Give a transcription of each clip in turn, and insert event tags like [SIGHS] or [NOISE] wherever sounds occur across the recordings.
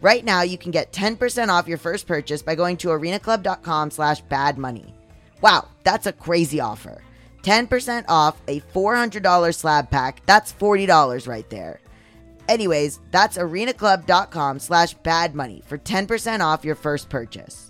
Right now, you can get 10% off your first purchase by going to arenaclub.com slash badmoney. Wow, that's a crazy offer. 10% off a $400 slab pack, that's $40 right there. Anyways, that's arenaclub.com slash bad money for 10% off your first purchase.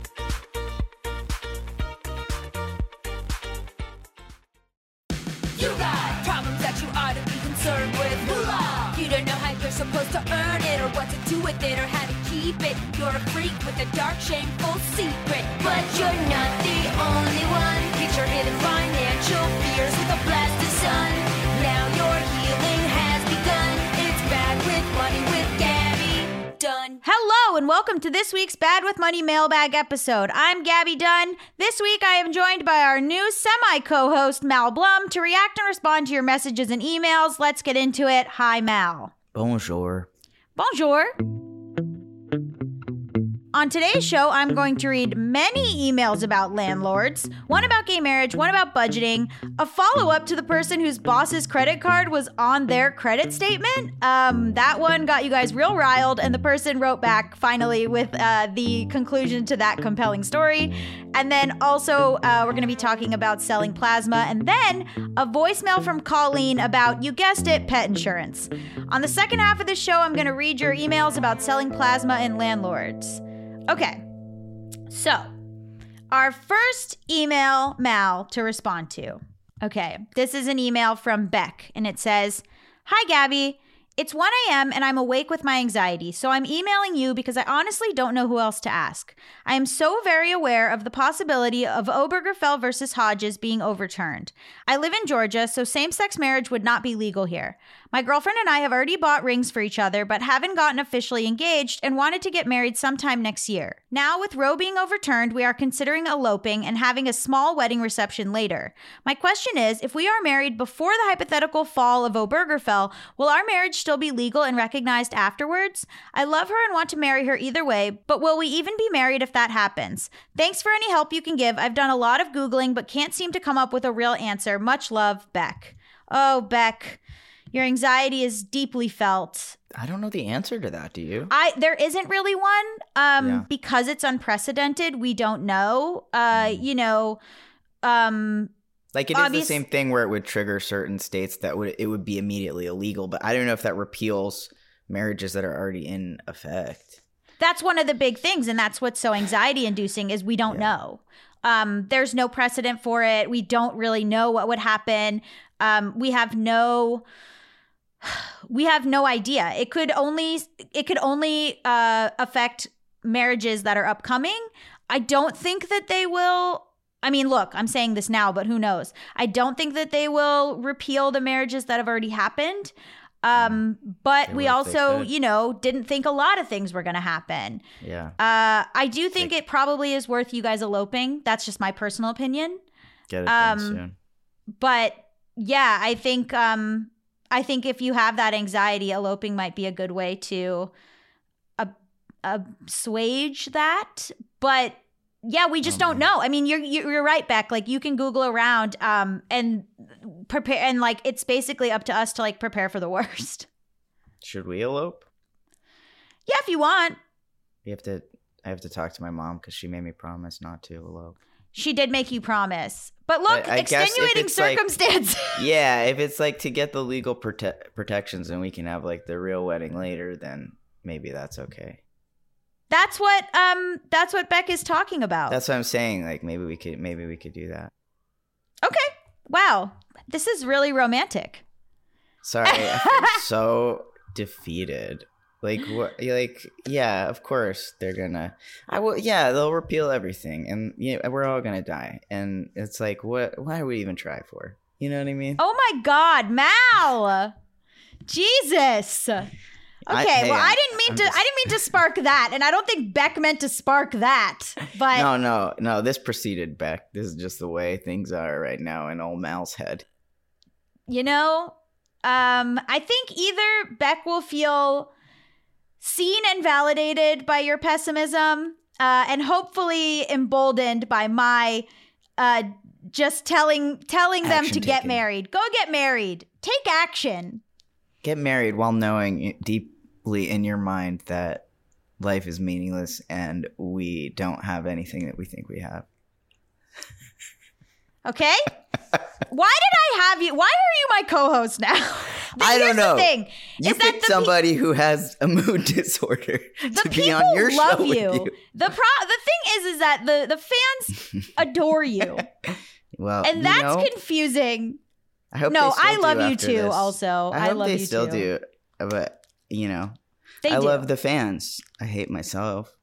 With it, or how to keep it. You're a freak with a dark, shameful secret. But you're not the only one. Get your hidden financial fears with a blast of sun. Now your healing has begun. It's bad with money with Gaby Dunn. Hello and welcome to this week's Bad with Money mailbag episode. I'm Gaby Dunn. This week I am joined by our new semi co host, Mal Blum, to react and respond to your messages and emails. Let's get into it. Hi, Mal. Bonjour. Bonjour. On today's show, I'm going to read many emails about landlords one about gay marriage, one about budgeting, a follow up to the person whose boss's credit card was on their credit statement. Um, that one got you guys real riled, and the person wrote back finally with uh, the conclusion to that compelling story. And then also, uh, we're going to be talking about selling plasma, and then a voicemail from Colleen about, you guessed it, pet insurance. On the second half of the show, I'm going to read your emails about selling plasma and landlords. Okay. So, our first email, Mal, to respond to. Okay. This is an email from Beck, and it says Hi, Gaby. It's 1 a.m. and I'm awake with my anxiety, so I'm emailing you because I honestly don't know who else to ask. I am so very aware of the possibility of Obergefell versus Hodges being overturned. I live in Georgia, so same sex marriage would not be legal here. My girlfriend and I have already bought rings for each other, but haven't gotten officially engaged and wanted to get married sometime next year. Now, with Roe being overturned, we are considering eloping and having a small wedding reception later. My question is if we are married before the hypothetical fall of Obergefell, will our marriage still be legal and recognized afterwards? I love her and want to marry her either way, but will we even be married if that happens? Thanks for any help you can give. I've done a lot of Googling, but can't seem to come up with a real answer. Much love, Beck. Oh, Beck. Your anxiety is deeply felt. I don't know the answer to that, do you? I there isn't really one um Yeah. because it's unprecedented. We don't know. Uh you know, um Like it is Obvious- the same thing where it would trigger certain states that would it would be immediately illegal, but I don't know if that repeals marriages that are already in effect. That's one of the big things, and that's what's so anxiety inducing is we don't know. Um, there's no precedent for it. We don't really know what would happen. Um, we have no we have no idea. It could only it could only uh, affect marriages that are upcoming. I don't think that they will. I mean, look, I'm saying this now, but who knows? I don't think that they will repeal the marriages that have already happened. Um, but They we they also, you know, didn't think a lot of things were going to happen. Yeah. Uh, I do think Like- it probably is worth you guys eloping. That's just my personal opinion. Get it done um, soon. But yeah, I think um, I think if you have that anxiety, eloping might be a good way to uh, assuage that. But yeah, we just don't know. I mean, you're you're you're right, Beck. Like you can Google around um, and prepare, and like it's basically up to us to like prepare for the worst. [LAUGHS] Should we elope? Yeah, if you want. You have to I have to talk to my mom because she made me promise not to elope. She did make you promise. But look, I- I extenuating it's like- circumstances. [LAUGHS] yeah, if it's like to get the legal prote- protections and we can have like the real wedding later, then maybe that's okay. that's what um that's what Beck is talking about. That's what I'm saying. Like maybe we could maybe we could do that. okay. Wow. This is really romantic. Sorry, I feel [LAUGHS] so defeated. Like what? Like yeah, of course they're gonna. I will. Yeah, they'll repeal everything, and yeah, we're all gonna die. And it's like, what? Why do we even try for? You know what I mean? Oh my god, Mal. Jesus. Okay, I- hey, well I I'm- didn't mean I'm to just- I didn't mean to spark that and I don't think Beck meant to spark that. But no, no, no. This preceded Beck. This is just the way things are right now in old Mal's head. you know, um I think either Beck will feel seen and validated by your pessimism uh and hopefully emboldened by my uh just telling telling them Action to get married. Go get married. Take action. Get married while knowing deeply in your mind that life is meaningless and we don't have anything that we think we have. Okay? [LAUGHS] Why did I have you? Why are you my co-host now? [LAUGHS] I don't know. The thing You is picked the, pe- somebody who has a mood [LAUGHS] disorder the to people be on your love show you. you. The pro the thing is is that the the fans [LAUGHS] adore you. Well, And you that's know, confusing. I hope No, they still I do love you too this. also. I I love they you still too. do, but you know, They I do. love the fans. I hate myself.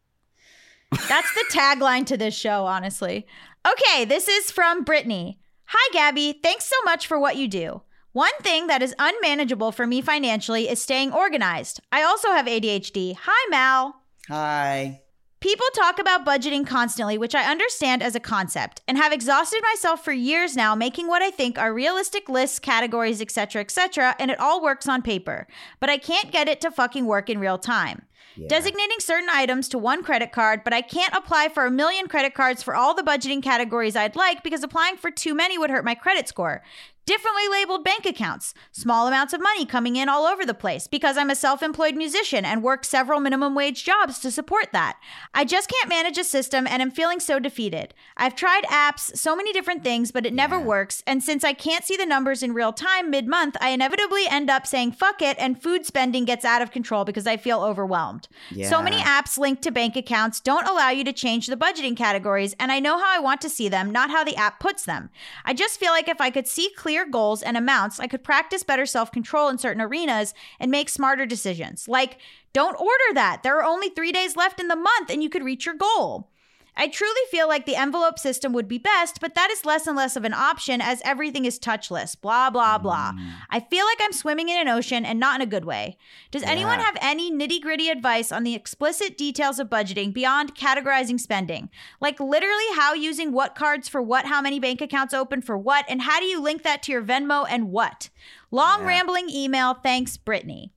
That's the tagline to this show, honestly. Okay, this is from Brittany. Hi, Gaby. Thanks so much for what you do. One thing that is unmanageable for me financially is staying organized. I also have ADHD. Hi, Mal. Hi. People talk about budgeting constantly, which I understand as a concept, and have exhausted myself for years now making what I think are realistic lists, categories, etc., etc., and it all works on paper. But I can't get it to fucking work in real time. Designating certain items to one credit card, but I can't apply for a million credit cards for all the budgeting categories I'd like because applying for too many would hurt my credit score. Differently labeled bank accounts, small amounts of money coming in all over the place because I'm a self employed musician and work several minimum wage jobs to support that. I just can't manage a system and am feeling so defeated. I've tried apps, so many different things, but it never works. And since I can't see the numbers in real time mid month, I inevitably end up saying fuck it and food spending gets out of control because I feel overwhelmed. So many apps linked to bank accounts don't allow you to change the budgeting categories, and I know how I want to see them, not how the app puts them. I just feel like if I could see clear goals and amounts, I could practice better self control in certain arenas and make smarter decisions. Like, don't order that. There are only three days left in the month, and you could reach your goal. I truly feel like the envelope system would be best, but that is less and less of an option as everything is touchless. Blah, blah, blah. Mm. I feel like I'm swimming in an ocean and not in a good way. Does anyone have any nitty gritty advice on the explicit details of budgeting beyond categorizing spending? Like literally how using what cards for what, how many bank accounts open for what, and how do you link that to your Venmo and what? Long Yeah. rambling email. Thanks, Brittany.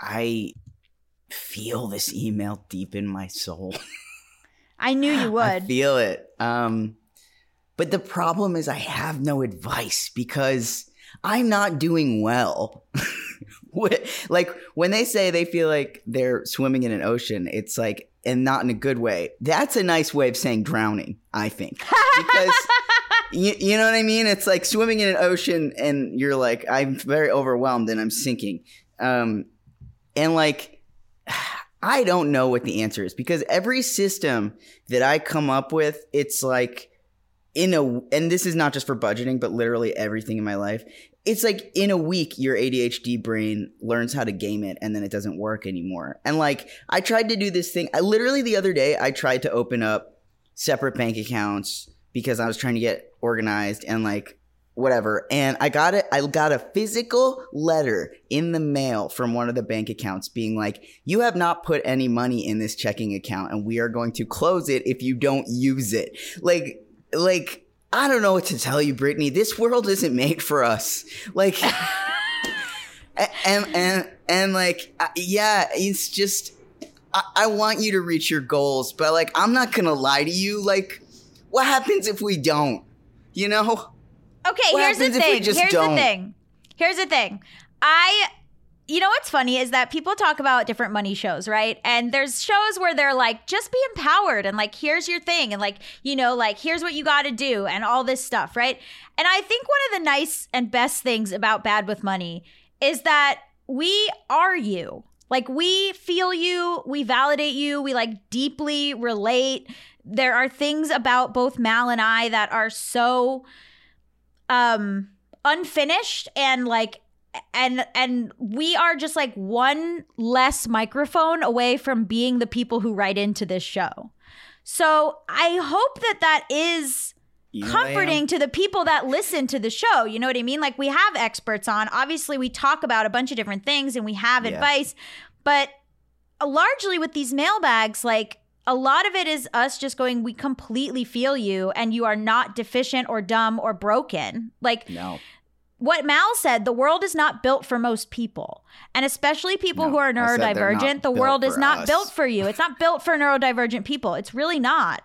I feel this email deep in my soul. [LAUGHS] I knew you [GASPS] would. I feel it. Um, but the problem is I have no advice because I'm not doing well. [LAUGHS] Like when they say they feel like they're swimming in an ocean, it's like, and not in a good way. That's a nice way of saying drowning, I think. Because [LAUGHS] you, you know what I mean? It's like swimming in an ocean and you're like, I'm very overwhelmed and I'm sinking. Um, and like, I don't know what the answer is because every system that I come up with, it's like in a, and this is not just for budgeting, but literally everything in my life. It's like in a week, your ADHD brain learns how to game it and then it doesn't work anymore. And like, I tried to do this thing. I literally the other day, I tried to open up separate bank accounts because I was trying to get organized and like whatever. And I got it. I got a physical letter in the mail from one of the bank accounts being like, you have not put any money in this checking account and we are going to close it if you don't use it. Like, like, I don't know what to tell you, Brittany. This world isn't made for us. Like, [LAUGHS] and, and, and like, uh, yeah, it's just, I, I want you to reach your goals, but like, I'm not going to lie to you. Like, what happens if we don't? You know? Okay, What here's the happens if we thing. Here's don't? the thing. Here's the thing. I you know what's funny is that people talk about different money shows, right? And there's shows where they're like, just be empowered and like, here's your thing. And like, you know, like, here's what you got to do and all this stuff, right? And I think one of the nice and best things about Bad with Money is that we are you. Like, we feel you, we validate you, we like deeply relate. There are things about both Mal and I that are so um unfinished and like and and we are just like one less microphone away from being the people who write into this show. So I hope that that is You know what I am? comforting to the people that listen to the show. You know what I mean? Like we have experts on. Obviously, we talk about a bunch of different things and we have Yeah. advice, but largely with these mailbags, like a lot of it is us just going, we completely feel you and you are not deficient or dumb or broken. Like No. what Mal said, the world is not built for most people. And especially people No, who are I said they're neurodivergent, the world is not us. built for you. It's not built for neurodivergent people. It's really not.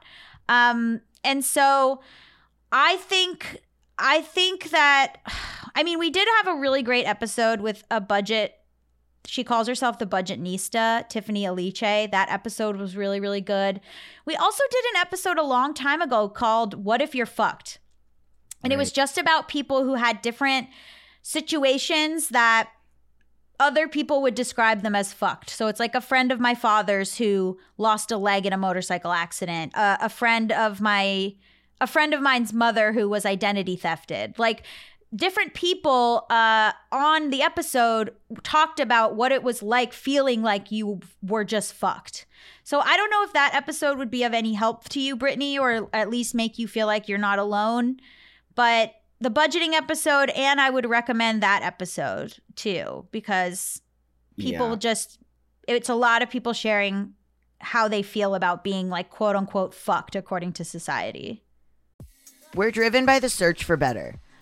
Um, and so I think I think that [SIGHS] I mean we did have a really great episode with a budget she calls herself the Budgetnista, Tiffany Aliche. That episode was really, really good. We also did an episode a long time ago called What If You're Fucked? And it was just about people who had different situations that other people would describe them as fucked. So it's like a friend of my father's who lost a leg in a motorcycle accident, uh, a friend of my a friend of mine's mother who was identity thefted. Like different people uh, on the episode talked about what it was like feeling like you were just fucked. So I don't know if that episode would be of any help to you, Brittany, or at least make you feel like you're not alone. But the budgeting episode, and I would recommend that episode too, because people Yeah. just, it's a lot of people sharing how they feel about being like quote unquote fucked according to society. We're driven by the search for better.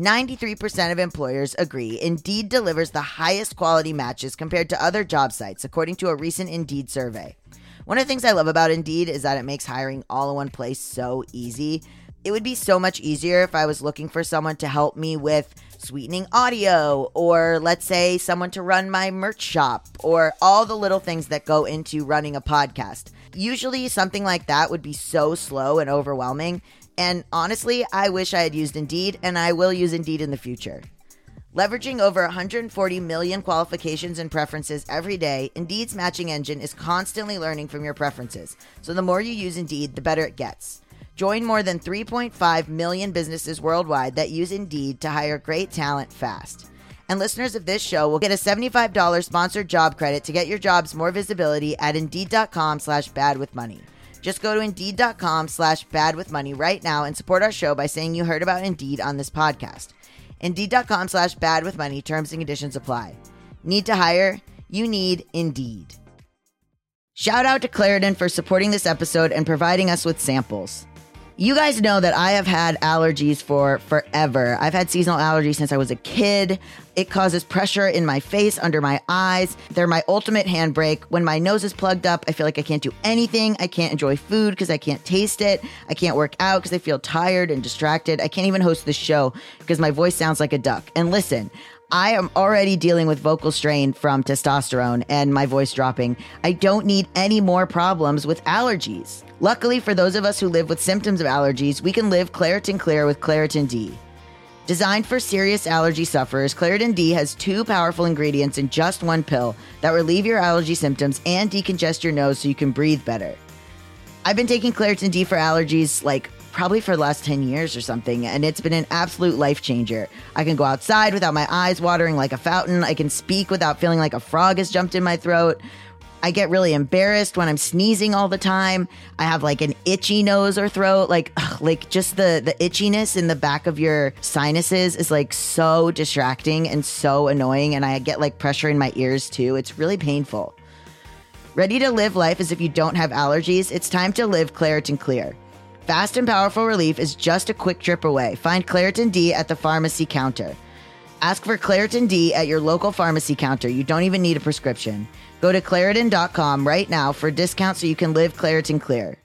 93% of employers agree Indeed delivers the highest quality matches compared to other job sites, according to a recent Indeed survey. One of the things I love about Indeed is that it makes hiring all in one place so easy. It would be so much easier if I was looking for someone to help me with sweetening audio, or let's say someone to run my merch shop, or all the little things that go into running a podcast. Usually, something like that would be so slow and overwhelming. And honestly, I wish I had used Indeed, and I will use Indeed in the future. Leveraging over 140 million qualifications and preferences every day, Indeed's matching engine is constantly learning from your preferences. So the more you use Indeed, the better it gets. Join more than 3.5 million businesses worldwide that use Indeed to hire great talent fast. And listeners of this show will get a $75 sponsored job credit to get your jobs more visibility at Indeed.com slash bad with money. Just go to Indeed.com slash bad with money right now and support our show by saying you heard about Indeed on this podcast. Indeed.com slash bad with money. Terms and conditions apply. Need to hire? You need Indeed. Shout out to Claritin for supporting this episode and providing us with samples. You guys know that I have had allergies for forever. I've had seasonal allergies since I was a kid. It causes pressure in my face, under my eyes. They're my ultimate handbrake. When my nose is plugged up, I feel like I can't do anything. I can't enjoy food because I can't taste it. I can't work out because I feel tired and distracted. I can't even host the show because my voice sounds like a duck. And listen, I am already dealing with vocal strain from testosterone and my voice dropping. I don't need any more problems with allergies. Luckily, for those of us who live with symptoms of allergies, we can live Claritin Clear with Claritin D. Designed for serious allergy sufferers, Claritin D has two powerful ingredients in just one pill that relieve your allergy symptoms and decongest your nose so you can breathe better. I've been taking Claritin D for allergies like probably for the last 10 years or something, and it's been an absolute life changer. I can go outside without my eyes watering like a fountain. I can speak without feeling like a frog has jumped in my throat. I get really embarrassed when I'm sneezing all the time. I have like an itchy nose or throat. Like, [LAUGHS] ugh, like just the the itchiness in the back of your sinuses is like so distracting and so annoying. And I get like pressure in my ears too. It's really painful. Ready to live life as if you don't have allergies? It's time to live Claritin Clear. Fast and powerful relief is just a quick trip away. Find Claritin D at the pharmacy counter. Ask for Claritin D at your local pharmacy counter. You don't even need a prescription. Go to Claritin.com right now for a discount so you can live Claritin Clear.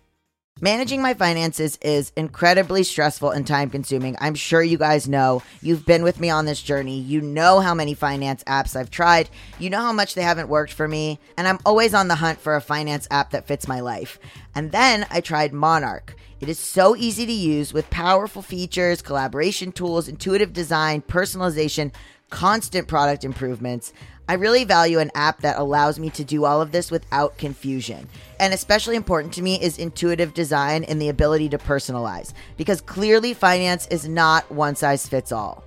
Managing my finances is incredibly stressful and time consuming. I'm sure you guys know. You've been with me on this journey. You know how many finance apps I've tried. You know how much they haven't worked for me. And I'm always on the hunt for a finance app that fits my life. And then I tried Monarch. It is so easy to use with powerful features, collaboration tools, intuitive design, personalization, constant product improvements. I really value an app that allows me to do all of this without confusion. And especially important to me is intuitive design and the ability to personalize, because clearly finance is not one size fits all.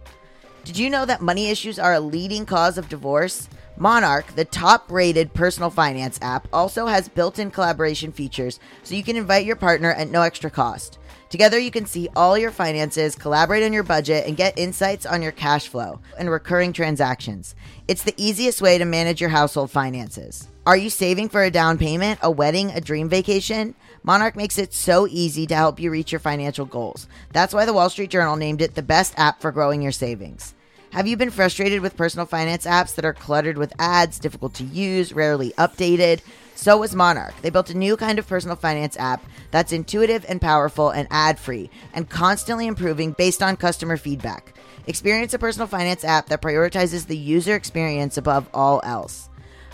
Did you know that money issues are a leading cause of divorce? Monarch, the top rated personal finance app, also has built in collaboration features so you can invite your partner at no extra cost. Together, you can see all your finances, collaborate on your budget, and get insights on your cash flow and recurring transactions. It's the easiest way to manage your household finances. Are you saving for a down payment, a wedding, a dream vacation? Monarch makes it so easy to help you reach your financial goals. That's why the Wall Street Journal named it the best app for growing your savings. Have you been frustrated with personal finance apps that are cluttered with ads, difficult to use, rarely updated? So was Monarch. They built a new kind of personal finance app that's intuitive and powerful and ad free and constantly improving based on customer feedback. Experience a personal finance app that prioritizes the user experience above all else.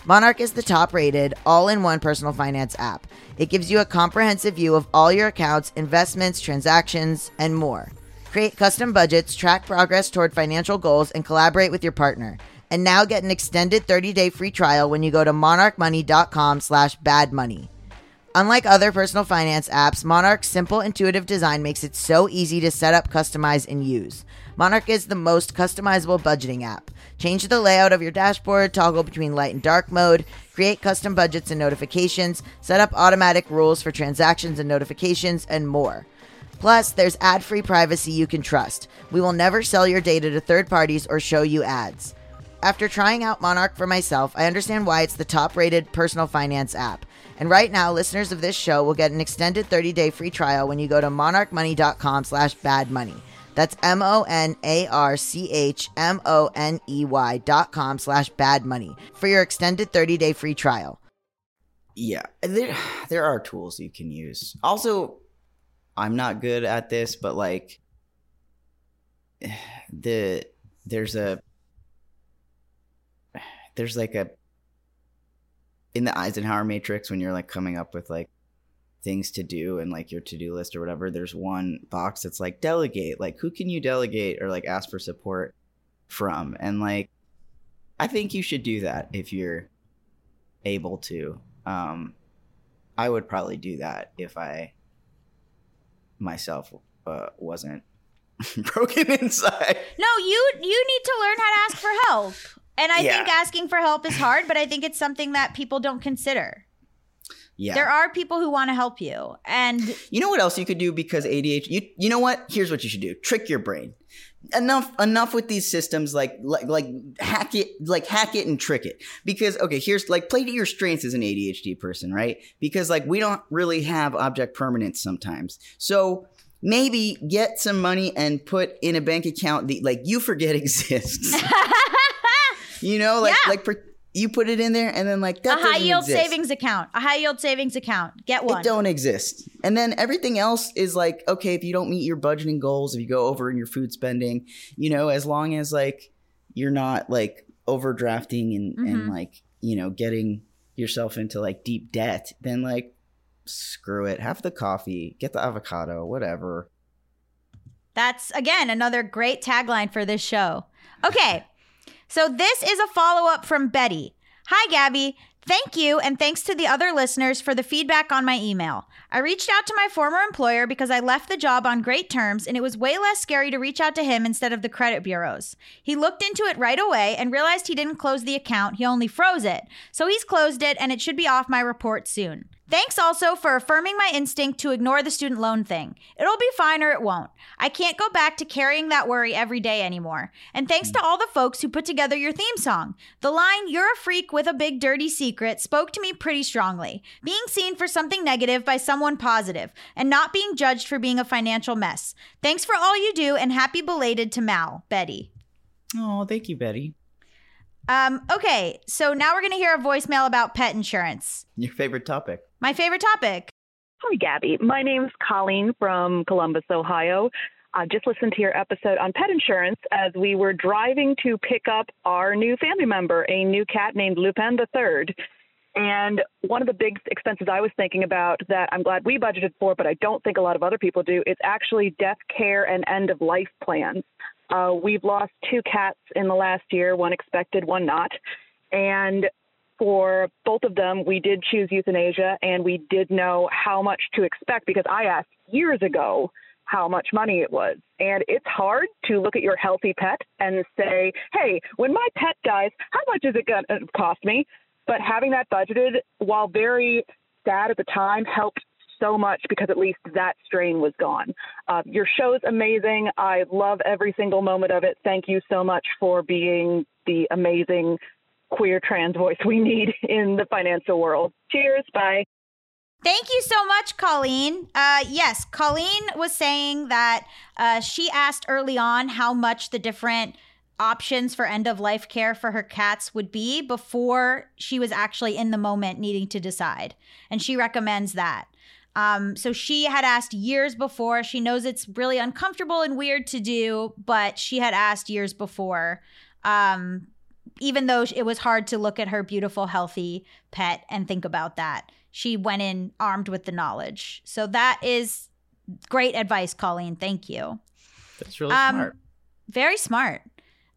Monarch is the top rated, all in one personal finance app. It gives you a comprehensive view of all your accounts, investments, transactions, and more. Create custom budgets, track progress toward financial goals, and collaborate with your partner. And now get an extended 30-day free trial when you go to monarchmoney.com slash badmoney. Unlike other personal finance apps, Monarch's simple, intuitive design makes it so easy to set up, customize, and use. Monarch is the most customizable budgeting app. Change the layout of your dashboard, toggle between light and dark mode, create custom budgets and notifications, set up automatic rules for transactions and notifications, and more. Plus, there's ad free privacy you can trust. We will never sell your data to third parties or show you ads. After trying out Monarch for myself, I understand why it's the top rated personal finance app. And right now, listeners of this show will get an extended 30 day free trial when you go to monarchmoney.com slash badmoney. That's M O N A R C H M O N E Y dot com slash badmoney for your extended 30 day free trial. Yeah, there there are tools you can use. Also, I'm not good at this, but like [SIGHS] the there's a [SIGHS] there's like a in the Eisenhower matrix when you're like coming up with like things to do and like your to-do list or whatever there's one box that's like delegate like who can you delegate or like ask for support from? And like I think you should do that if you're able to. Um I would probably do that if I myself uh, wasn't [LAUGHS] broken inside. No, you you need to learn how to ask for help. And I Yeah. think asking for help is hard, but I think it's something that people don't consider. Yeah. There are people who want to help you. And You know what else you could do because ADHD? You you know what? Here's what you should do: trick your brain. Enough enough with these systems. Like like like hack it, like hack it and trick it. Because okay, here's like play to your strengths as an ADHD person, right? Because like we don't really have object permanence sometimes. So maybe get some money and put in a bank account that like you forget [LAUGHS] exists. [LAUGHS] you know, like Yeah. like you put it in there and then like a that high doesn't yield exist. savings account. A high yield savings account. Get one. It don't exist. And then everything else is like, okay, if you don't meet your budgeting goals, if you go over in your food spending, you know, as long as like you're not like overdrafting and, Mhm. and like, you know, getting yourself into like deep debt, then like screw it. Have the coffee, get the avocado, whatever. That's again another great tagline for this show. Okay, so this is a follow up from Betty. Hi, Gaby. Thank you, and thanks to the other listeners for the feedback on my email. I reached out to my former employer because I left the job on great terms, and it was way less scary to reach out to him instead of the credit bureaus. He looked into it right away and realized he didn't close the account, he only froze it. So he's closed it, and it should be off my report soon. Thanks also for affirming my instinct to ignore the student loan thing. It'll be fine or it won't. I can't go back to carrying that worry every day anymore. And thanks to all the folks who put together your theme song. The line, You're a freak with a big dirty secret, spoke to me pretty strongly. Being seen for something negative by someone positive, and not being judged for being a financial mess. Thanks for all you do, and happy belated to Mal, Betty. Oh, thank you, Betty. Um, okay, so now we're gonna hear a voicemail about pet insurance. Your favorite topic. My favorite topic. Hi, Gaby. My name's Colleen from Columbus, Ohio. I just listened to your episode on pet insurance as we were driving to pick up our new family member, a new cat named Lupin III. And one of the big expenses I was thinking about that I'm glad we budgeted for, but I don't think a lot of other people do, is actually death care and end of life plans. Uh, we've lost two cats in the last year, one expected, one not. And for both of them, we did choose euthanasia and we did know how much to expect because I asked years ago how much money it was. And it's hard to look at your healthy pet and say, hey, when my pet dies, how much is it going to cost me? But having that budgeted, while very sad at the time, helped so much because at least that strain was gone. Uh, your show's amazing. I love every single moment of it. Thank you so much for being the amazing queer trans voice we need in the financial world. Cheers. Bye. Thank you so much, Colleen. Uh, yes, Colleen was saying that uh, she asked early on how much the different options for end of life care for her cats would be before she was actually in the moment needing to decide. And she recommends that. Um, so she had asked years before. She knows it's really uncomfortable and weird to do, but she had asked years before. Um, even though it was hard to look at her beautiful, healthy pet and think about that, she went in armed with the knowledge. So that is great advice, Colleen. Thank you. That's really Um, smart. Very smart.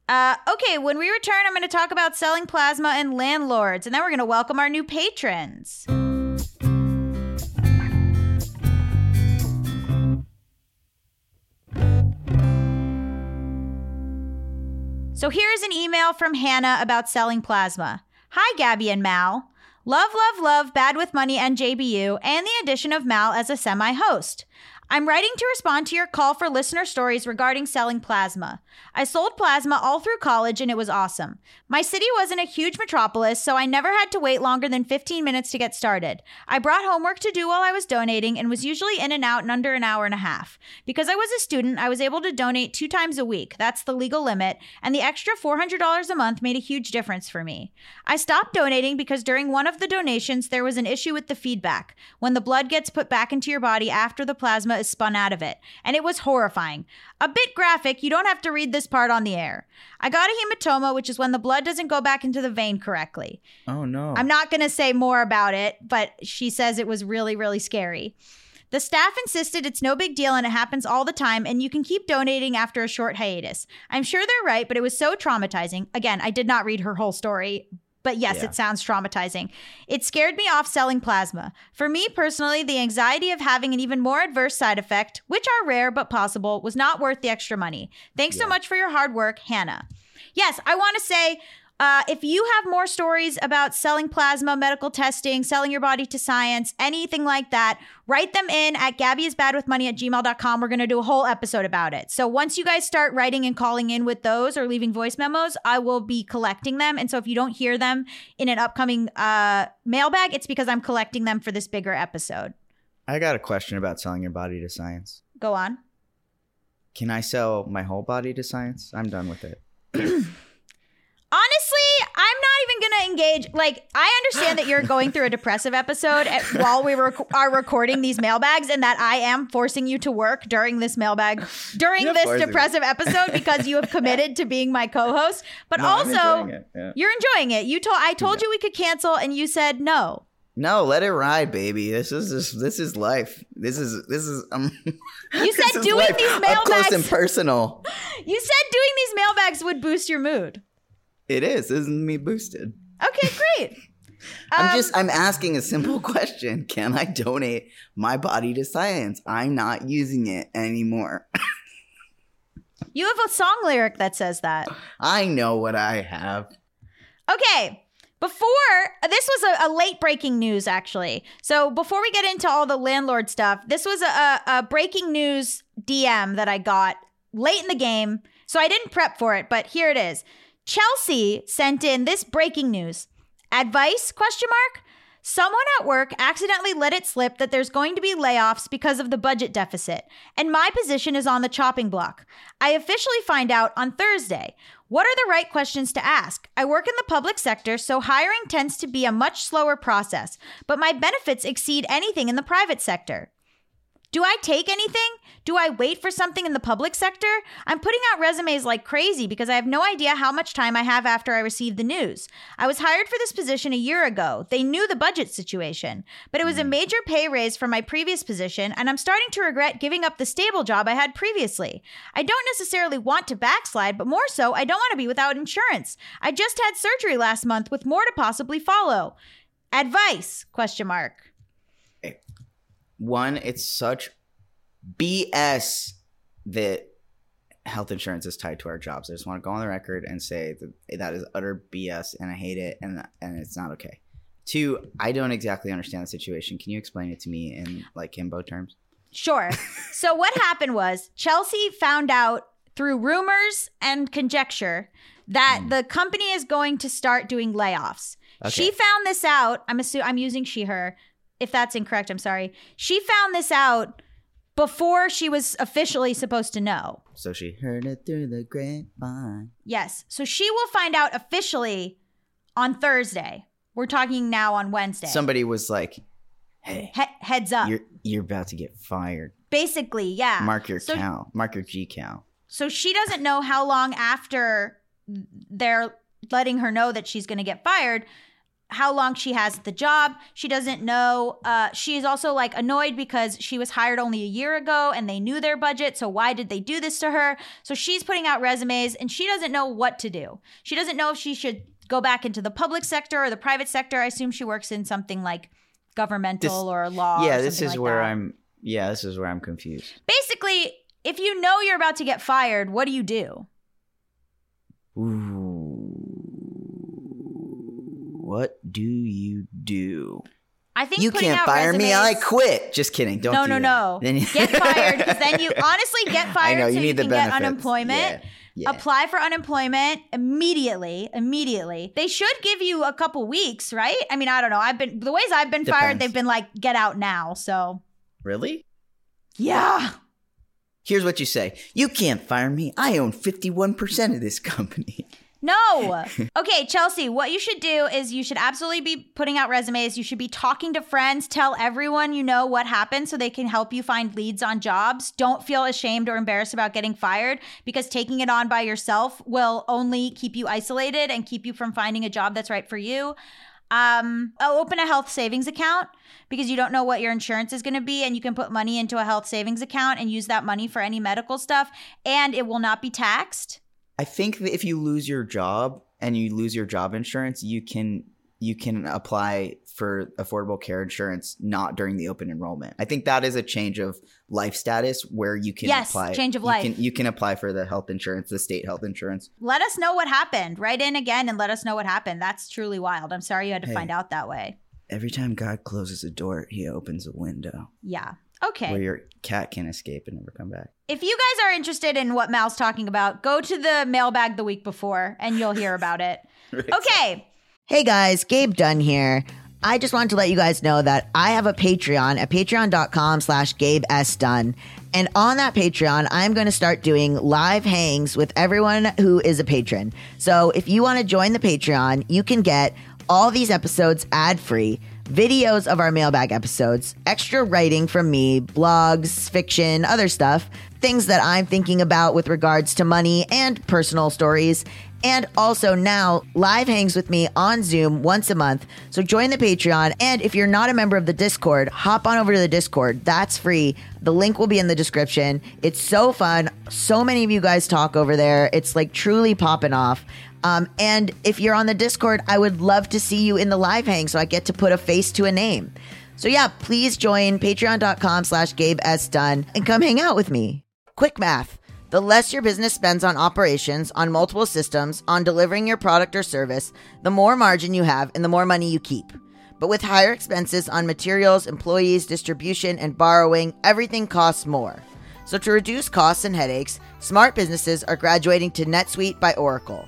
Uh, okay, when we return, I'm going to talk about selling plasma and landlords, and then we're going to welcome our new patrons. So here's an email from Hannah about selling plasma. Hi, Gaby and Mal. Love, love, love Bad with Money and JBU, and the addition of Mal as a semi host. I'm writing to respond to your call for listener stories regarding selling plasma. I sold plasma all through college and it was awesome. My city wasn't a huge metropolis, so I never had to wait longer than 15 minutes to get started. I brought homework to do while I was donating and was usually in and out in under an hour and a half. Because I was a student, I was able to donate two times a week. That's the legal limit, and the extra $400 a month made a huge difference for me. I stopped donating because during one of the donations, there was an issue with the feedback when the blood gets put back into your body after the plasma is spun out of it, and it was horrifying. A bit graphic, you don't have to read this part on the air. I got a hematoma, which is when the blood doesn't go back into the vein correctly. Oh no. I'm not going to say more about it, but she says it was really, really scary. The staff insisted it's no big deal and it happens all the time, and you can keep donating after a short hiatus. I'm sure they're right, but it was so traumatizing. Again, I did not read her whole story, but yes, Yeah. it sounds traumatizing. It scared me off selling plasma. For me personally, the anxiety of having an even more adverse side effect, which are rare but possible, was not worth the extra money. Thanks so much for your hard work, Hannah. Yes, I want to say uh, if you have more stories about selling plasma, medical testing, selling your body to science, anything like that, write them in at gabbyisbadwithmoney at gmail.com. We're going to do a whole episode about it. So once you guys start writing and calling in with those or leaving voice memos, I will be collecting them. And so if you don't hear them in an upcoming uh, mailbag, it's because I'm collecting them for this bigger episode. I got a question about selling your body to science. Go on. Can I sell my whole body to science? I'm done with it. [CLEARS THROAT] Honestly, I'm not even gonna engage. Like, I understand that you're going through a depressive episode at, while we rec- are recording these mailbags, and that I am forcing you to work during this mailbag during You're this me. depressive episode because you have committed to being my co-host. But No, also, enjoying yeah. you're enjoying it. You told I told you we could cancel, and you said no. No, let it ride, baby. This is this, this is life. This is this is um. [LAUGHS] You said doing life. these up close and mailbags- personal. You said doing these mailbags would boost your mood. It is. This is me boosted. Okay, great. I'm Um, just I'm asking a simple [LAUGHS] question. Can I donate my body to science? I'm not using it anymore. [LAUGHS] You have a song lyric that says that. I know what I have. Okay. Before this was a, a late breaking news, actually. So before we get into all the landlord stuff, this was a, a, a breaking news DM that I got late in the game. So I didn't prep for it, but here it is. Chelsea sent in this breaking news. Advice? Question mark. Someone at work accidentally let it slip that there's going to be layoffs because of the budget deficit, and my position is on the chopping block. I officially find out on Thursday. What are the right questions to ask? I work in the public sector, so hiring tends to be a much slower process, but my benefits exceed anything in the private sector. Do I take anything? Do I wait for something in the public sector? I'm putting out resumes like crazy because I have no idea how much time I have after I receive the news. I was hired for this position a year ago. They knew the budget situation, but it was a hmm. major pay raise from my previous position, and I'm starting to regret giving up the stable job I had previously. I don't necessarily want to backslide, but more so, I don't want to be without insurance. I just had surgery last month with more to possibly follow. Advice? Question mark. One, it's such BS that health insurance is tied to our jobs. I just want to go on the record and say that that is utter BS and I hate it and and it's not okay. Two, I don't exactly understand the situation. Can you explain it to me in like himbo terms? Sure. [LAUGHS] so what happened was Chelsea found out through rumors and conjecture that hmm. the company is going to start doing layoffs. She found this out. I'm assuming I'm using she her. If that's incorrect, I'm sorry. She found this out before she was officially supposed to know. So she heard it through the grapevine. Yes. So she will find out officially on Thursday. We're talking now on Wednesday. Somebody was like, "Hey, He- heads up. you're you're about to get fired. Basically, yeah. Mark your So- cow. Mark your G cow." So she doesn't know how long after they're letting her know that she's going to get fired, how long she has the job. She doesn't know. Uh, she is also like annoyed because she was hired only a year ago and they knew their budget. So why did they do this to her? So she's putting out resumes and she doesn't know what to do. She doesn't know if she should go back into the public sector or the private sector. I assume she works in something like governmental This- or law. yeah, or this is like where that. I'm. Yeah, this is where I'm confused. Basically, if you know you're about to get fired, what do you do? Ooh. What do you do? I think You can't fire me. I quit. Just kidding. Don't no, do no, that. no. [LAUGHS] Then you- get fired because then you [LAUGHS] honestly get fired. I know so you you need the can get benefits. unemployment. Yeah, yeah. Apply for unemployment immediately. Immediately. They should give you a couple weeks, right? I mean, I don't know. I've been the ways I've been fired. They've been like, get out now. So Really? yeah. Here's what you say. You can't fire me. I own 51% of this company. [LAUGHS] No. [LAUGHS] Okay, Chelsea, what you should do is you should absolutely be putting out resumes. You should be talking to friends. Tell everyone you know what happened so they can help you find leads on jobs. Don't feel ashamed or embarrassed about getting fired because taking it on by yourself will only keep you isolated and keep you from finding a job that's right for you. Um, oh, open a health savings account because you don't know what your insurance is going to be, and you can put money into a health savings account and use that money for any medical stuff, and it will not be taxed. I think that if you lose your job and you lose your job insurance, you can you can apply for affordable care insurance not during the open enrollment. I think that is a change of life status where you can Yes, apply change of you life. Can, you can apply for the health insurance, the state health insurance. let us know what happened. Write in again and let us know what happened. That's truly wild. I'm sorry you had to Hey. find out that way. Every time God closes a door, he opens a window Yeah. Where Okay. your cat can escape and never come back. If you guys are interested in what Mal's talking about, go to the mailbag the week before and you'll hear about it. [LAUGHS] Okay. Hey guys, Gabe Dunn here. I just wanted to let you guys know that I have a Patreon at patreon.com slash Gabe S. Dunn. And on that Patreon, I'm going to start doing live hangs with everyone who is a patron. So if you want to join the Patreon, you can get all these episodes ad free, videos of our mailbag episodes, extra writing from me, blogs, fiction, other stuff, things that I'm thinking about with regards to money and personal stories. And also now live hangs with me on Zoom once a month. So join the Patreon. And if you're not a member of the Discord, hop on over to the Discord. That's free. The link will be in the description. It's so fun. So many of you guys talk over there. It's like truly popping off. Um, and if you're on the Discord, I would love to see you in the live hang so I get to put a face to a name. So yeah, please join patreon.com slash Gabe S. Dunn and come hang out with me. Quick math. The less your business spends on operations, on multiple systems, on delivering your product or service, the more margin you have and the more money you keep. But with higher expenses on materials, employees, distribution, and borrowing, everything costs more. So to reduce costs and headaches, smart businesses are graduating to NetSuite by Oracle.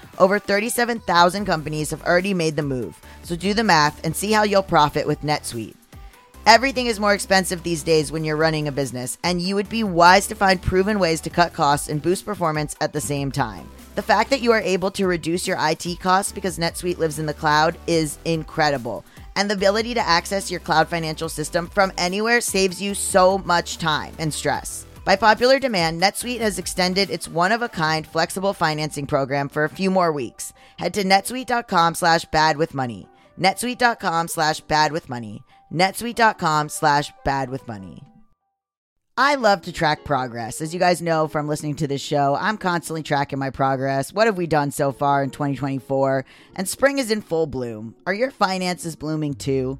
Over 37,000 companies have already made the move, so do the math and see how you'll profit with NetSuite. Everything is more expensive these days when you're running a business, and you would be wise to find proven ways to cut costs and boost performance at the same time. The fact that you are able to reduce your IT costs because NetSuite lives in the cloud is incredible. And the ability to access your cloud financial system from anywhere saves you so much time and stress. By popular demand, NetSuite has extended its one-of-a-kind flexible financing program for a few more weeks. Head to netsuite.com slash bad with money. netsuite.com slash bad with money netsuite.com slash bad with money. I love to track progress. As you guys know from listening to this show, I'm constantly tracking my progress. What have we done so far in 2024? And spring is in full bloom. Are your finances blooming too?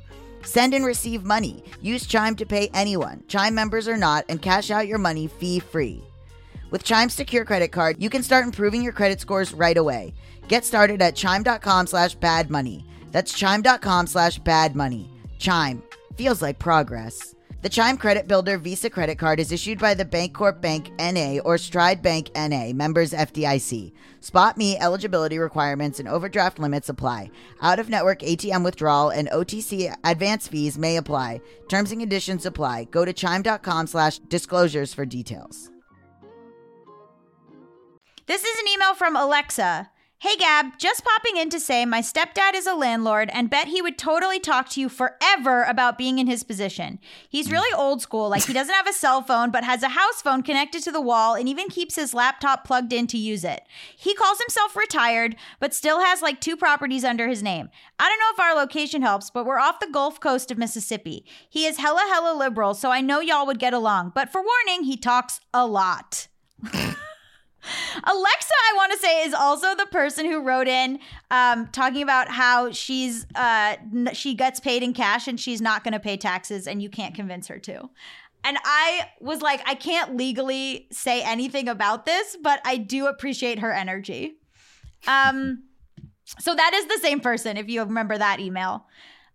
Send and receive money. Use Chime to pay anyone, Chime members or not, and cash out your money fee free. With Chime's secure credit card, you can start improving your credit scores right away. Get started at chime.com slash bad money. That's chime.com slash bad money. Chime feels like progress. The Chime Credit Builder Visa credit card is issued by the Bancorp Bank NA or Stride Bank NA, members FDIC. SpotMe eligibility requirements and overdraft limits apply. Out of network ATM withdrawal and OTC advance fees may apply. Terms and conditions apply. Go to chime.com slash disclosures for details. This is an email from Alexa. Hey Gab, just popping in to say my stepdad is a landlord and bet he would totally talk to you forever about being in his position. He's hmm. really old school, like he doesn't have a cell phone but has a house phone connected to the wall and even keeps his laptop plugged in to use it. He calls himself retired but still has like two properties under his name. I don't know if our location helps, but we're off the Gulf Coast of Mississippi. He is hella hella liberal, so I know y'all would get along, but for warning, he talks a lot. [LAUGHS] Alexa, I want to say, is also the person who wrote in um, talking about how she's uh, she gets paid in cash and she's not going to pay taxes, and you can't convince her to. And I was like, I can't legally say anything about this, but I do appreciate her energy. Um, so that is the same person, if you remember that email.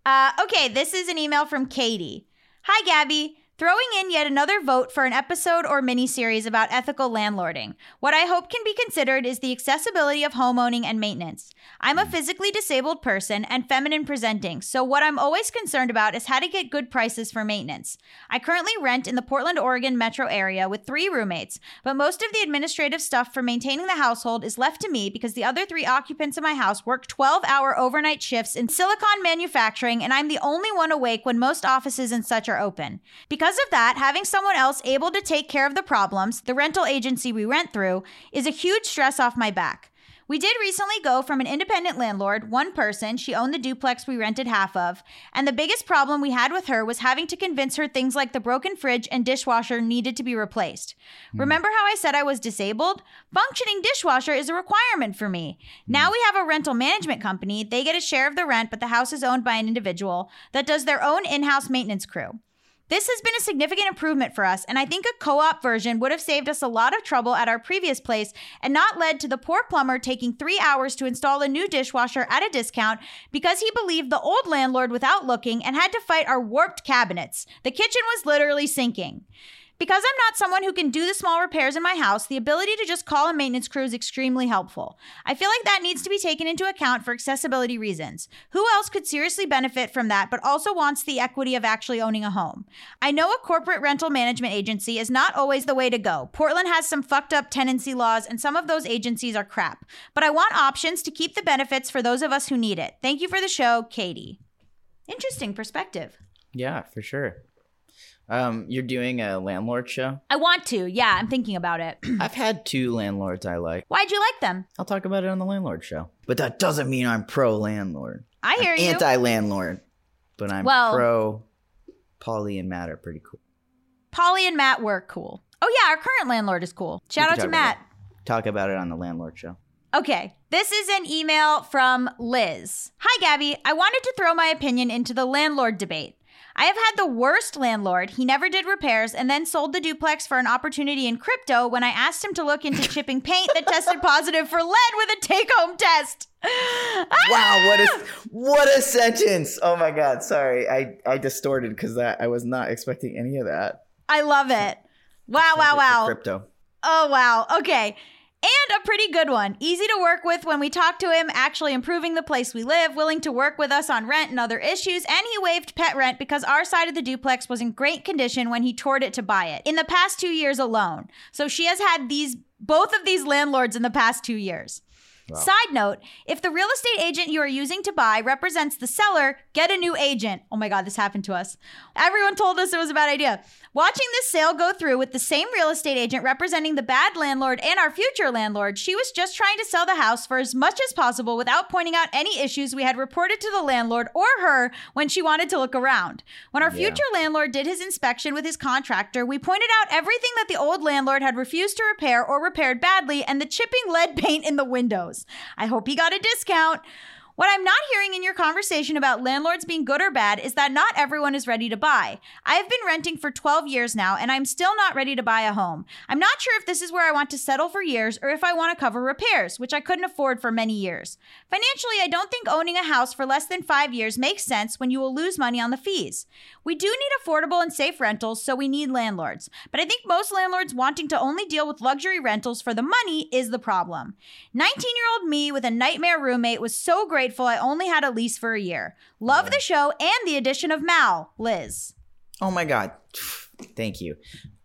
Uh, okay, this is an email from Katie. Hi, Gaby. Throwing in yet another vote for an episode or miniseries about ethical landlording. What I hope can be considered is the accessibility of homeowning and maintenance. I'm a hmm. physically disabled person and feminine presenting, so what I'm always concerned about is how to get good prices for maintenance. I currently rent in the Portland, Oregon metro area with three roommates, but most of the administrative stuff for maintaining the household is left to me because the other three occupants of my house work 12 hour overnight shifts in silicon manufacturing, and I'm the only one awake when most offices and such are open. Because of that, having someone else able to take care of the problems, the rental agency we rent through, is a huge stress off my back. We did recently go from an independent landlord, one person, she owned the duplex we rented half of, and the biggest problem we had with her was having to convince her things like the broken fridge and dishwasher needed to be replaced. Hmm. Remember how I said I was disabled? Functioning dishwasher is a requirement for me. Hmm. Now we have a rental management company, they get a share of the rent, but the house is owned by an individual that does their own in house maintenance crew. This has been a significant improvement for us, and I think a co op version would have saved us a lot of trouble at our previous place and not led to the poor plumber taking three hours to install a new dishwasher at a discount because he believed the old landlord without looking and had to fight our warped cabinets. The kitchen was literally sinking. Because I'm not someone who can do the small repairs in my house, the ability to just call a maintenance crew is extremely helpful. I feel like that needs to be taken into account for accessibility reasons. Who else could seriously benefit from that, but also wants the equity of actually owning a home? I know a corporate rental management agency is not always the way to go. Portland has some fucked up tenancy laws, and some of those agencies are crap. But I want options to keep the benefits for those of us who need it. Thank you for the show, Katie. Interesting perspective. Yeah, for sure. Um, you're doing a landlord show. I want to. Yeah, I'm thinking about it. [CLEARS THROAT] I've had two landlords I like. Why'd you like them? I'll talk about it on the landlord show. But that doesn't mean I'm pro landlord. I hear you. Anti landlord. But I'm Well- pro Polly and Matt are pretty cool. Polly and Matt were cool. Oh yeah, our current landlord is cool. Shout out to Matt. about Talk about it on the landlord show. Okay, this is an email from Liz. Hi, Gaby. I wanted to throw my opinion into the landlord debate. I have had the worst landlord. He never did repairs and then sold the duplex for an opportunity in crypto when I asked him to look into [LAUGHS] chipping paint that tested positive for lead with a take home test. Wow, what a ah! what a sentence! Oh my god, sorry, I I distorted because that I was not expecting any of that. I love it. Wow, wow, Sent it to wow. Crypto. Oh, wow. Okay. And a pretty good one. Easy to work with when we talked to him, actually improving the place we live, willing to work with us on rent and other issues, and he waived pet rent because our side of the duplex was in great condition when he toured it to buy it in the past two years alone. So she has had these both of these landlords in the past two years. Side note if the real estate agent you are using to buy represents the seller, get a new agent. Oh my God, this happened to us. Everyone told us it was a bad idea. Watching this sale go through with the same real estate agent representing the bad landlord and our future landlord, she was just trying to sell the house for as much as possible without pointing out any issues we had reported to the landlord or her when she wanted to look around. When our Yeah. future landlord did his inspection with his contractor, we pointed out everything that the old landlord had refused to repair or repaired badly and the chipping lead paint in the windows. I hope he got a discount. What I'm not hearing in your conversation about landlords being good or bad is that not everyone is ready to buy. I have been renting for 12 years now and I'm still not ready to buy a home. I'm not sure if this is where I want to settle for years or if I want to cover repairs, which I couldn't afford for many years. Financially, I don't think owning a house for less than five years makes sense when you will lose money on the fees. We do need affordable and safe rentals, so we need landlords. But I think most landlords wanting to only deal with luxury rentals for the money is the problem. 19 year old me with a nightmare roommate was so grateful I only had a lease for a year. Love the show and the addition of Mal, Liz. Oh my god. Thank you.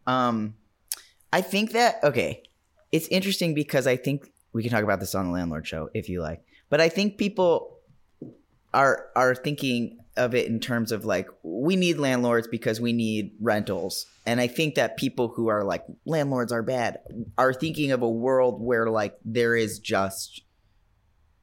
Um I think that okay. It's interesting because I think we can talk about this on the landlord show if you like. But I think people are are thinking of it in terms of like we need landlords because we need rentals. And I think that people who are like landlords are bad are thinking of a world where like there is just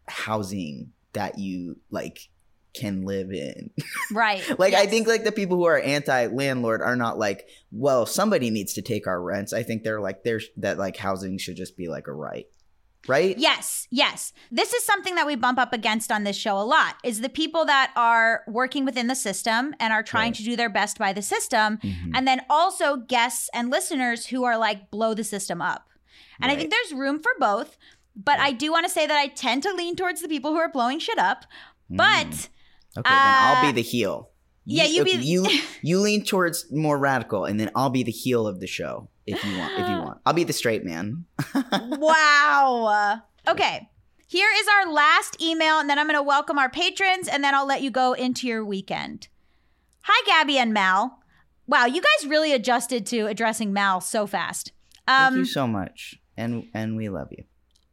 housing that you like can live in. Right. [LAUGHS] Like I think like the people who are anti landlord are not like, well, somebody needs to take our rents. I think they're like there's that like housing should just be like a right. Right? Yes, yes. This is something that we bump up against on this show a lot is the people that are working within the system and are trying Right. to do their best by the system Mhm. and then also guests and listeners who are like blow the system up. And I think there's room for both, but I do want to say that I tend to lean towards the people who are blowing shit up. But Okay, then I'll uh, be the heel. Yeah, you be- you [LAUGHS] you lean towards more radical, and then I'll be the heel of the show if you want. If you want, I'll be the straight man. [LAUGHS] wow. Okay. Here is our last email, and then I'm going to welcome our patrons, and then I'll let you go into your weekend. Hi, Gaby and Mal. Wow, you guys really adjusted to addressing Mal so fast. Thank Um, you so much, and and we love you.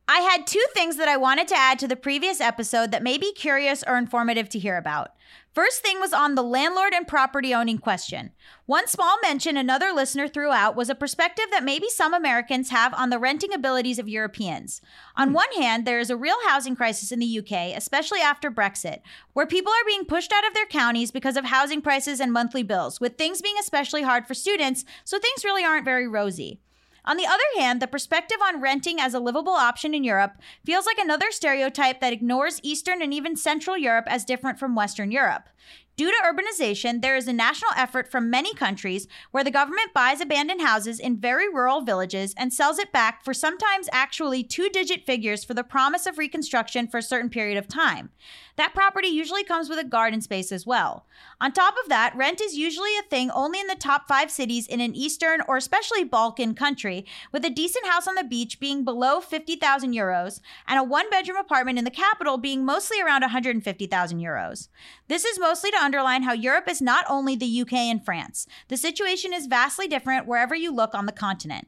I had two things that I wanted to add to the previous episode that may be curious or informative to hear about. First thing was on the landlord and property owning question. One small mention another listener threw out was a perspective that maybe some Americans have on the renting abilities of Europeans. On one hand, there is a real housing crisis in the UK, especially after Brexit, where people are being pushed out of their counties because of housing prices and monthly bills, with things being especially hard for students, so things really aren't very rosy. On the other hand, the perspective on renting as a livable option in Europe feels like another stereotype that ignores Eastern and even Central Europe as different from Western Europe. Due to urbanization, there is a national effort from many countries where the government buys abandoned houses in very rural villages and sells it back for sometimes actually two digit figures for the promise of reconstruction for a certain period of time. That property usually comes with a garden space as well. On top of that, rent is usually a thing only in the top five cities in an Eastern or especially Balkan country, with a decent house on the beach being below 50,000 euros and a one bedroom apartment in the capital being mostly around 150,000 euros. This is mostly to underline how Europe is not only the UK and France. The situation is vastly different wherever you look on the continent.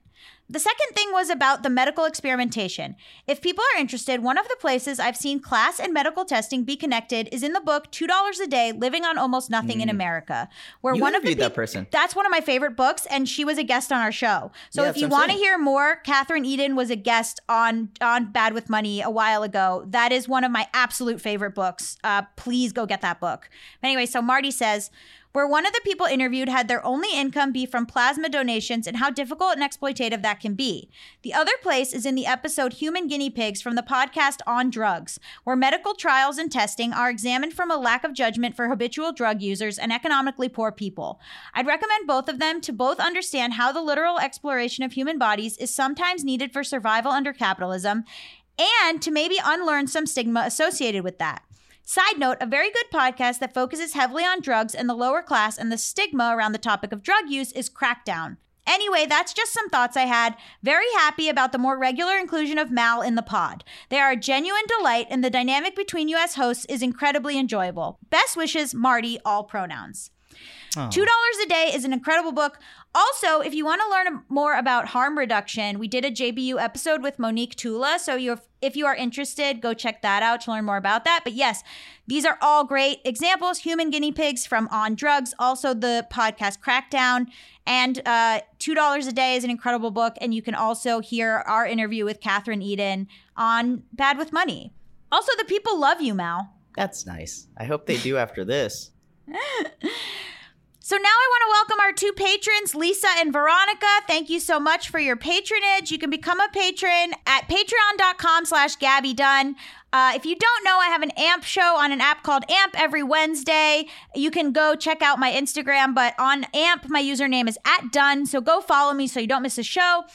The second thing was about the medical experimentation. If people are interested, one of the places I've seen class and medical testing be connected is in the book $2 a Day Living on Almost Nothing in America, where You one of the interviewed that person. That's one of my favorite books and she was a guest on our show. So Yeah, if you want to hear more, Kathryn Edin was a guest on on Bad with Money a while ago. That is one of my absolute favorite books. Uh, please go get that book. Anyway, so Marty says, where one of the people interviewed had their only income be from plasma donations and how difficult and exploitative that can be. The other place is in the episode Human Guinea Pigs from the podcast On Drugs, where medical trials and testing are examined from a lack of judgment for habitual drug users and economically poor people. I'd recommend both of them to both understand how the literal exploration of human bodies is sometimes needed for survival under capitalism and to maybe unlearn some stigma associated with that. Side note, a very good podcast that focuses heavily on drugs and the lower class and the stigma around the topic of drug use is Crackdown. Anyway, that's just some thoughts I had. Very happy about the more regular inclusion of Mal in the pod. They are a genuine delight, and the dynamic between US hosts is incredibly enjoyable. Best wishes, Marty, all pronouns. $2 a Day is an incredible book. Also, if you want to learn more about harm reduction, we did a JBU episode with Monique Tula. So you if you are interested, go check that out to learn more about that. But yes, these are all great examples. Human guinea pigs from On Drugs, also the podcast Crackdown. And uh, $2 a Day is an incredible book. And you can also hear our interview with Kathryn Edin on Bad with Money. Also, the people love you, Mal. That's nice. I hope they do after this. [LAUGHS] So now I want to welcome our two patrons, Lisa and Veronica. Thank you so much for your patronage. You can become a patron at patreon.com slash Gaby Dunn. Uh, if you don't know, I have an AMP show on an app called AMP every Wednesday. You can go check out my Instagram, but on AMP, my username is at Dunn. So go follow me so you don't miss a show.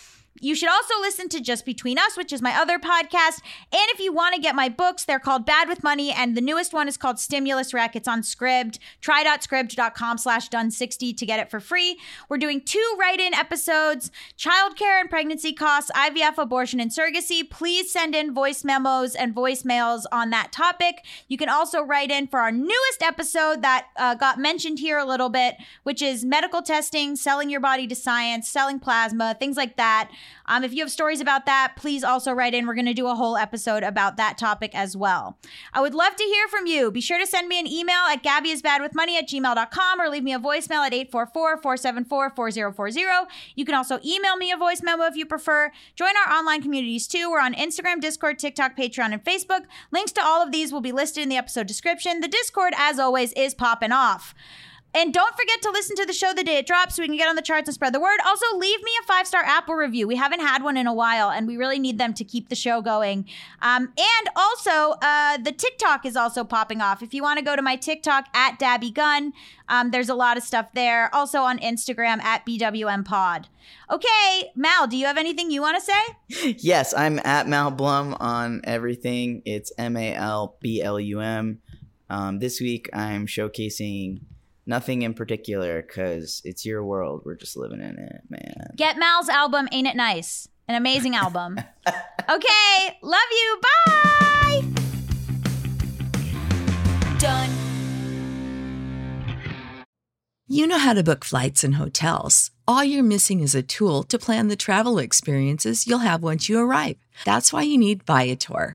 You should also listen to Just Between Us, which is my other podcast. And if you want to get my books, they're called Bad with Money, and the newest one is called Stimulus Wreck. It's on Scribd. Try.scribd.com slash dunn60 to get it for free. We're doing two write-in episodes, childcare and pregnancy costs, IVF, abortion, and surrogacy. Please send in voice memos and voicemails on that topic. You can also write in for our newest episode that uh, got mentioned here a little bit, which is medical testing, selling your body to science, selling plasma, things like that. Um, if you have stories about that, please also write in. We're going to do a whole episode about that topic as well. I would love to hear from you. Be sure to send me an email at gabyisbadwithmoney at gmail.com or leave me a voicemail at 844-474-4040. You can also email me a voice memo if you prefer. Join our online communities too. We're on Instagram, Discord, TikTok, Patreon, and Facebook. Links to all of these will be listed in the episode description. The Discord, as always, is popping off. And don't forget to listen to the show the day it drops so we can get on the charts and spread the word. Also, leave me a five star Apple review. We haven't had one in a while, and we really need them to keep the show going. Um, and also, uh, the TikTok is also popping off. If you want to go to my TikTok at Gaby Dunn, um, there's a lot of stuff there. Also on Instagram at BWM Pod. Okay, Mal, do you have anything you want to say? [LAUGHS] yes, I'm at Mal Blum on everything. It's M A L B L U M. Um, this week I'm showcasing Nothing in particular, because it's your world. We're just living in it, man. Get Mal's album, Ain't It Nice? An amazing album. [LAUGHS] okay, love you. Bye. Done. You know how to book flights and hotels. All you're missing is a tool to plan the travel experiences you'll have once you arrive. That's why you need Viator.